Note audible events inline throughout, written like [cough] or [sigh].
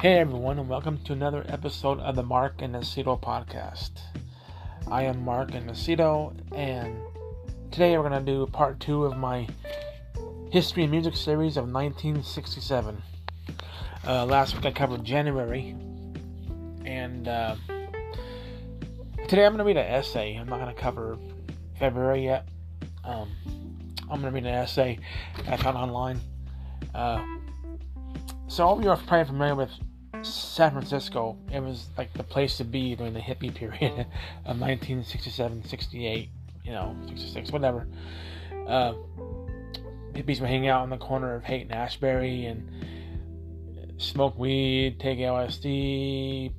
Hey everyone, and welcome to another episode of the Mark and Aceto podcast. I am Mark and Aceto, and today we're going to do part two of my history and music series of 1967. Uh, last week I covered January, and uh, today I'm going to read an essay. I'm not going to cover February yet. Um, I'm going to read an essay I found online. Uh, so all of you are probably familiar with San Francisco. It was like the place to be during the hippie [laughs] period of 1967, 68, you know, 66, whatever. Uh, hippies were hanging out on the corner of Haight and Ashbury and smoke weed, take LSD,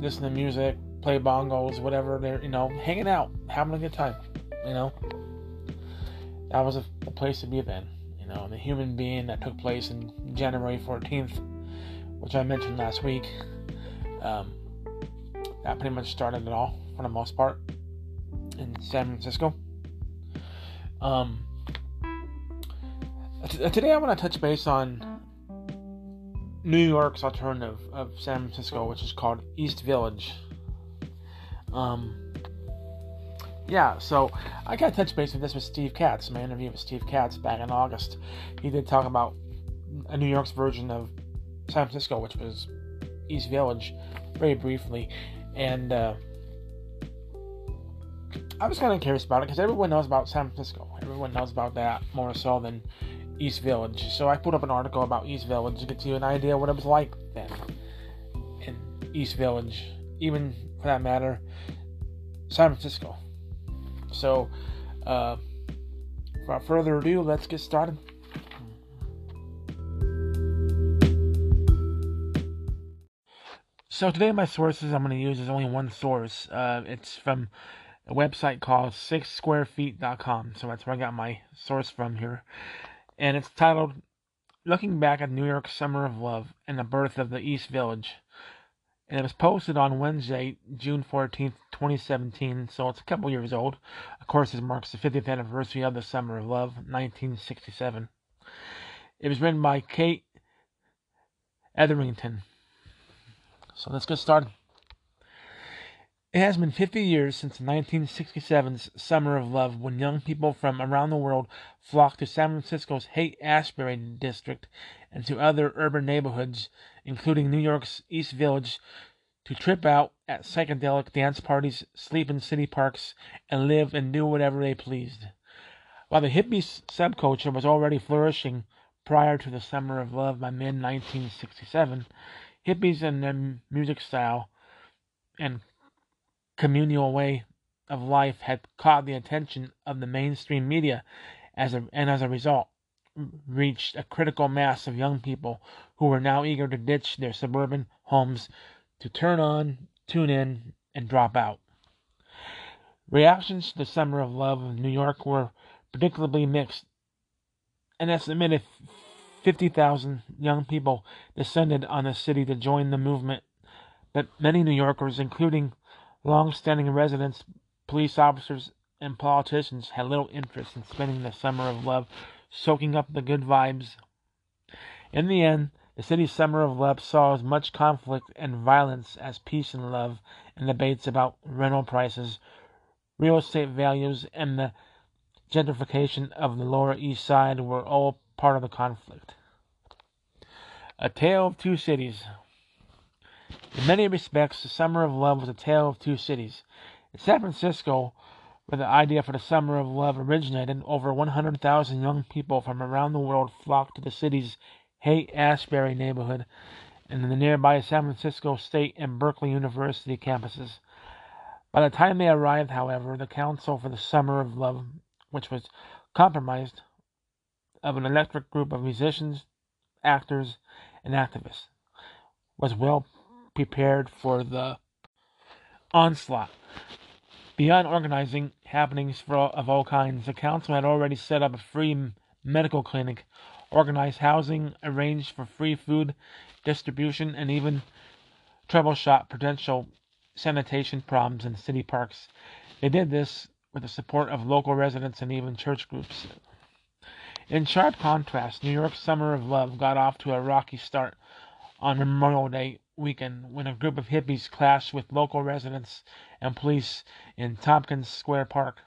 listen to music, play bongos, whatever. They're, you know, hanging out, having a good time, you know. That was a, a place to be then you know, the Human Be-In that took place in January 14th, which I mentioned last week, um, that pretty much started it all for the most part in San Francisco. Um, today I want to touch base on New York's alternative of San Francisco, which is called East Village. Um, yeah, so I got to touch base with this with Steve Katz, my interview with Steve Katz back in August. He did talk about a New York's version of San Francisco, which was East Village, very briefly. And uh, I was kind of curious about it because everyone knows about San Francisco. Everyone knows about that more so than East Village. So I put up an article about East Village to get you an idea what it was like then in East Village, even for that matter, San Francisco. So, uh, without further ado, let's get started. So today my sources I'm going to use is only one source. Uh, it's from a website called sixsquarefeet.com. So that's where I got my source from here. And it's titled Looking Back at New York Summer of Love and the Birth of the East Village and it was posted on Wednesday, June 14th, 2017, so it's a couple years old. Of course, it marks the 50th anniversary of the Summer of Love, 1967. It was written by Cait Etherington. So let's get started. It has been 50 years since 1967's Summer of Love when young people from around the world flocked to San Francisco's Haight Ashbury district and to other urban neighborhoods, including New York's East Village, to trip out at psychedelic dance parties, sleep in city parks, and live and do whatever they pleased. While the hippie subculture was already flourishing prior to the Summer of Love by mid 1967, hippies and their music style and communal way of life had caught the attention of the mainstream media as a, and as a result reached a critical mass of young people who were now eager to ditch their suburban homes to turn on, tune in, and drop out. Reactions to the Summer of Love in New York were predictably mixed. An estimated 50,000 young people descended on the city to join the movement, but many New Yorkers, including Long-standing residents, police officers, and politicians had little interest in spending the summer of love soaking up the good vibes. In the end, the city's summer of love saw as much conflict and violence as peace and love, and debates about rental prices, real estate values, and the gentrification of the Lower East Side were all part of the conflict. A Tale of Two Cities. In many respects, the Summer of Love was a tale of two cities. In San Francisco, where the idea for the Summer of Love originated, over 100,000 young people from around the world flocked to the city's Haight Ashbury neighborhood and the nearby San Francisco State and Berkeley University campuses. By the time they arrived, however, the Council for the Summer of Love, which was comprised of an electric group of musicians, actors, and activists, was well prepared for the onslaught. Beyond organizing happenings for, of all kinds, the council had already set up a free medical clinic, organized housing, arranged for free food distribution, and even troubleshot potential sanitation problems in city parks. They did this with the support of local residents and even church groups. In sharp contrast, New York's Summer of Love got off to a rocky start on Memorial Day weekend when a group of hippies clashed with local residents and police in Tompkins Square Park.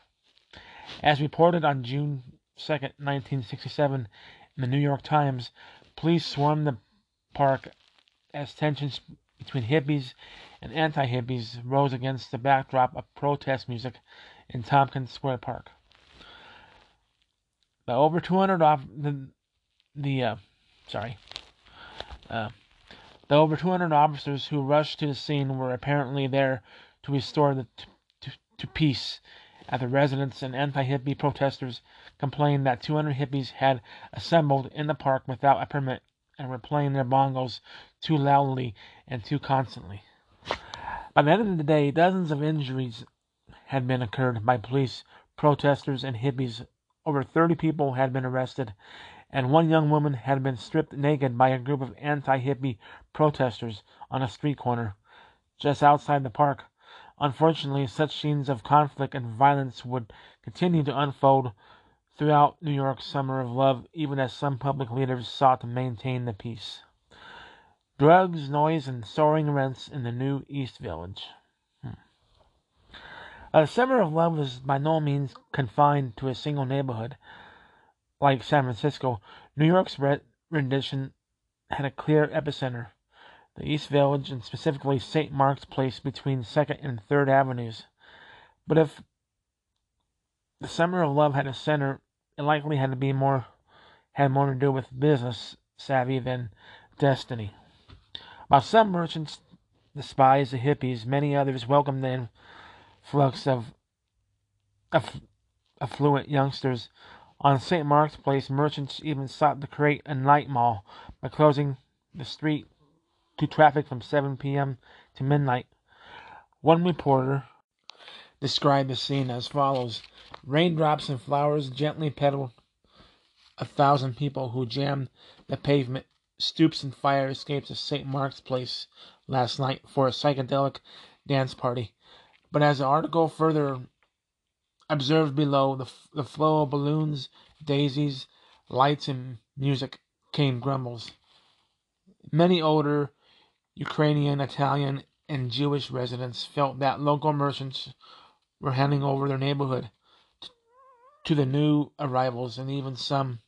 As reported on June 2, 1967, in the New York Times, police swarmed the park as tensions between hippies and anti hippies rose against the backdrop of protest music in Tompkins Square Park. The over 200 off the the uh, sorry uh, the over 200 officers who rushed to the scene were apparently there to restore the to, to, to peace the residents and anti-hippie protesters complained that 200 hippies had assembled in the park without a permit and were playing their bongos too loudly and too constantly. By the end of the day, dozens of injuries had been occurred by police, protesters, and hippies. Over 30 people had been arrested, and one young woman had been stripped naked by a group of anti-hippie protesters on a street corner just outside the park. Unfortunately, such scenes of conflict and violence would continue to unfold throughout New York's Summer of Love, even as some public leaders sought to maintain the peace. Drugs, noise, and soaring rents in the new East Village. Hmm. Uh, Summer of Love was by no means confined to a single neighborhood. Like San Francisco, New York's rendition had a clear epicenter the East Village, and specifically St. Mark's Place between 2nd and 3rd Avenues. But if the Summer of Love had a center, it likely had to be more had more to do with business savvy than destiny. While some merchants despised the hippies, many others welcomed the influx of affluent youngsters. On St. Mark's Place, merchants even sought to create a night mall by closing the street to traffic from 7 p.m. to midnight. One reporter described the scene as follows Raindrops and flowers gently petaled a thousand people who jammed the pavement, stoops, and fire escapes of St. Mark's Place last night for a psychedelic dance party. But as the article further observed below, the, the flow of balloons, daisies, lights, and music came grumbles. Many older Ukrainian, Italian, and Jewish residents felt that local merchants were handing over their neighborhood to the new arrivals, and even some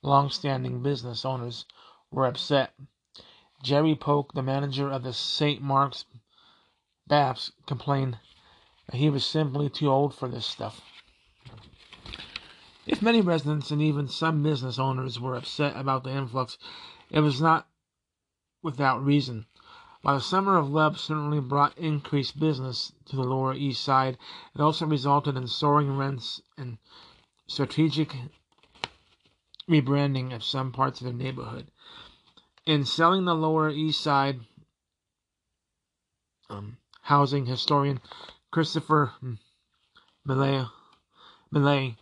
long-standing business owners were upset. Jerry Polk, the manager of the St. Mark's Baths, complained he was simply too old for this stuff. If many residents and even some business owners were upset about the influx, it was not without reason. While the Summer of Love certainly brought increased business to the Lower East Side, it also resulted in soaring rents and strategic rebranding of some parts of the neighborhood. In selling the Lower East Side, um, housing historian Christopher Mele, Mele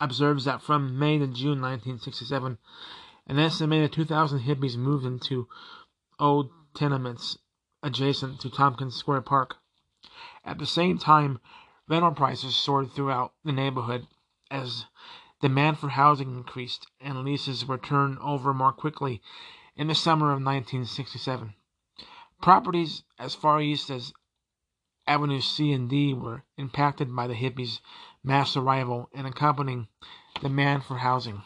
observes that from May to June 1967, an estimated 2,000 hippies moved into old tenements adjacent to Tompkins Square Park. At the same time, rental prices soared throughout the neighborhood as demand for housing increased and leases were turned over more quickly in the summer of 1967. Properties as far east as Avenues C and D were impacted by the hippies' mass arrival and accompanying demand for housing.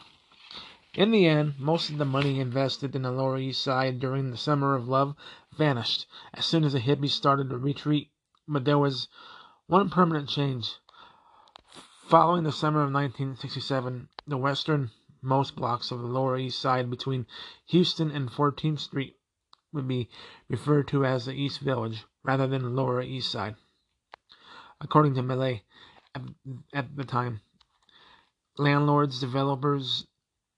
In the end, most of the money invested in the Lower East Side during the Summer of Love vanished as soon as the hippies started to retreat. But there was one permanent change. Following the summer of 1967, the westernmost blocks of the Lower East Side between Houston and 14th Street would be referred to as the East Village rather than the Lower East Side. According to Mele, at the time, landlords, developers,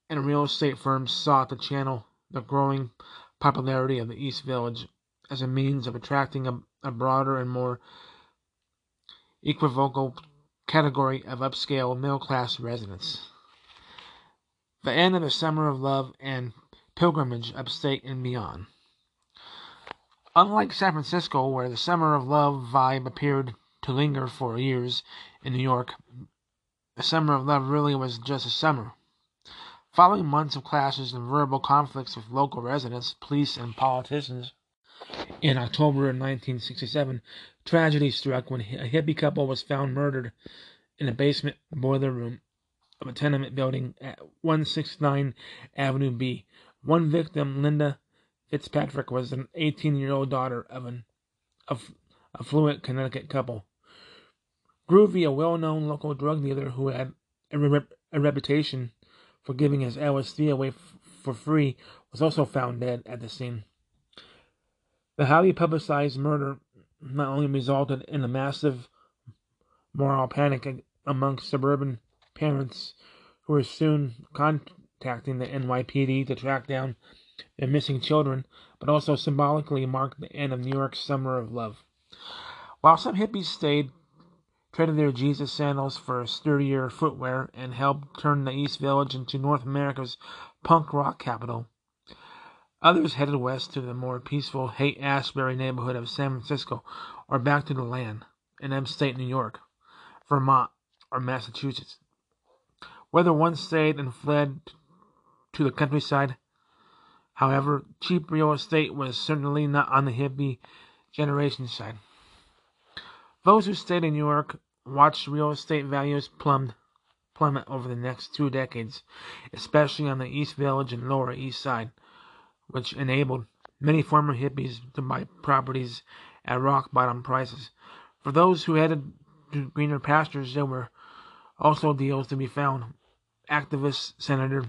and real estate firms sought to channel the growing popularity of the East Village as a means of attracting a, a broader and more equivocal category of upscale middle class residents. The end of the summer of love and pilgrimage upstate and beyond. Unlike San Francisco, where the summer of love vibe appeared to linger for years in New York, the summer of love really was just a summer Following months of clashes and verbal conflicts with local residents, police, and politicians, in October of 1967, tragedy struck when a hippie couple was found murdered in a basement boiler room of a tenement building at 169 Avenue B. One victim, Linda Fitzpatrick, was an 18 year old daughter of an affluent Connecticut couple. Groovy, a well known local drug dealer who had a, a reputation for giving his LSD away f- for free, was also found dead at the scene. The highly publicized murder not only resulted in a massive moral panic amongst suburban parents who were soon contacting the NYPD to track down their missing children, but also symbolically marked the end of New York's summer of love. While some hippies stayed, traded their Jesus sandals for sturdier footwear, and helped turn the East Village into North America's punk rock capital, others headed west to the more peaceful Haight Ashbury neighborhood of San Francisco, or back to the land in upstate New York, Vermont, or Massachusetts. Whether one stayed and fled to the countryside, however, cheap real estate was certainly not on the hippie generation side. Those who stayed in New York watched real estate values plummet, plummet over the next two decades, especially on the East Village and Lower East Side, which enabled many former hippies to buy properties at rock bottom prices. For those who headed to greener pastures, there were also deals to be found activist Senator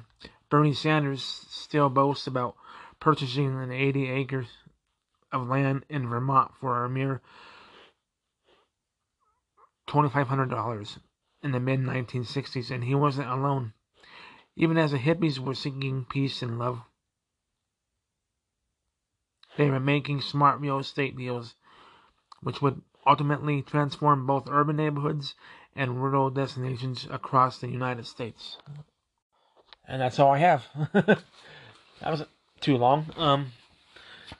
Bernie Sanders still boasts about purchasing an 80 acres of land in Vermont for a mere $2,500 in the mid 1960s, and he wasn't alone. Even as the hippies were seeking peace and love, they were making smart real estate deals, which would ultimately transform both urban neighborhoods and rural destinations across the United States. And that's all I have. [laughs] that wasn't too long. Um,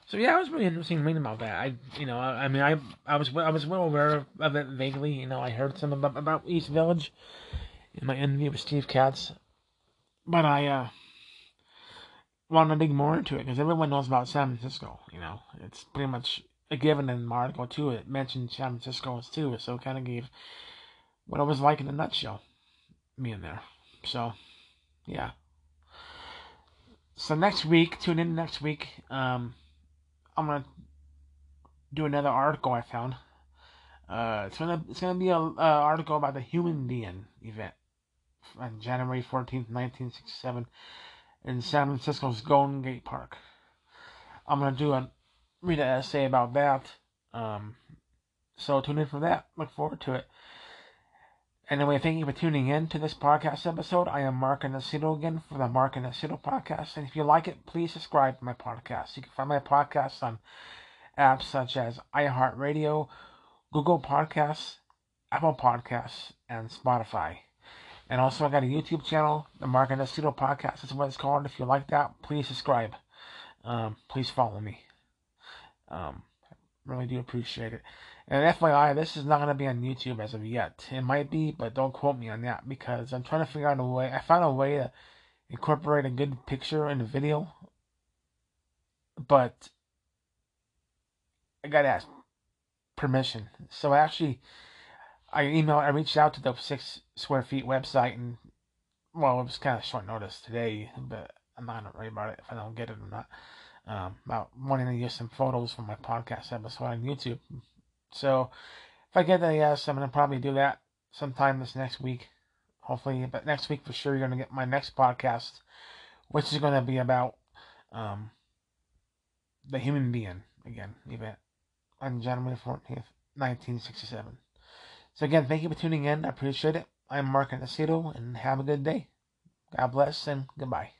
so yeah, it was really interesting reading about that. I, you know, I, I mean, I, I was, I was well aware of it vaguely. You know, I heard some about, about East Village in my interview with Steve Katz, but I uh, want to dig more into it because everyone knows about San Francisco. You know, it's pretty much a given in my article too. It mentioned San Francisco too, so it kind of gave what it was like in a nutshell, me in there. So, yeah. So next week, tune in next week. Um, I'm gonna do another article I found. Uh, it's gonna it's gonna be a article about the Human Be-In event on January 14th, 1967, in San Francisco's Golden Gate Park. I'm gonna do a read an essay about that. Um, so tune in for that. Look forward to it. Anyway, thank you for tuning in to this podcast episode. I am Mark Anacito again for the Mark Anacito podcast. And if you like it, please subscribe to my podcast. You can find my podcast on apps such as iHeartRadio, Google Podcasts, Apple Podcasts, and Spotify. And also, I got a YouTube channel, the Mark Anacito podcast is what it's called. If you like that, please subscribe. Um, please follow me. Um, really do appreciate it. And FYI, this is not going to be on YouTube as of yet. It might be, but don't quote me on that because I'm trying to figure out a way. I found a way to incorporate a good picture in the video, but I got to ask permission. So I actually, I emailed, I reached out to the Six Square Feet website, and well, it was kind of short notice today, but I'm not going to worry about it if I don't get it or not. Um, about wanting to use some photos from my podcast episode on YouTube. So if I get a yes, I'm gonna probably do that sometime this next week, hopefully. But next week for sure, you're gonna get my next podcast, which is gonna be about um, the Human Be-In again event on January 14th, 1967. So again, thank you for tuning in. I appreciate it. I'm Mark Anacito, and have a good day. God bless and goodbye.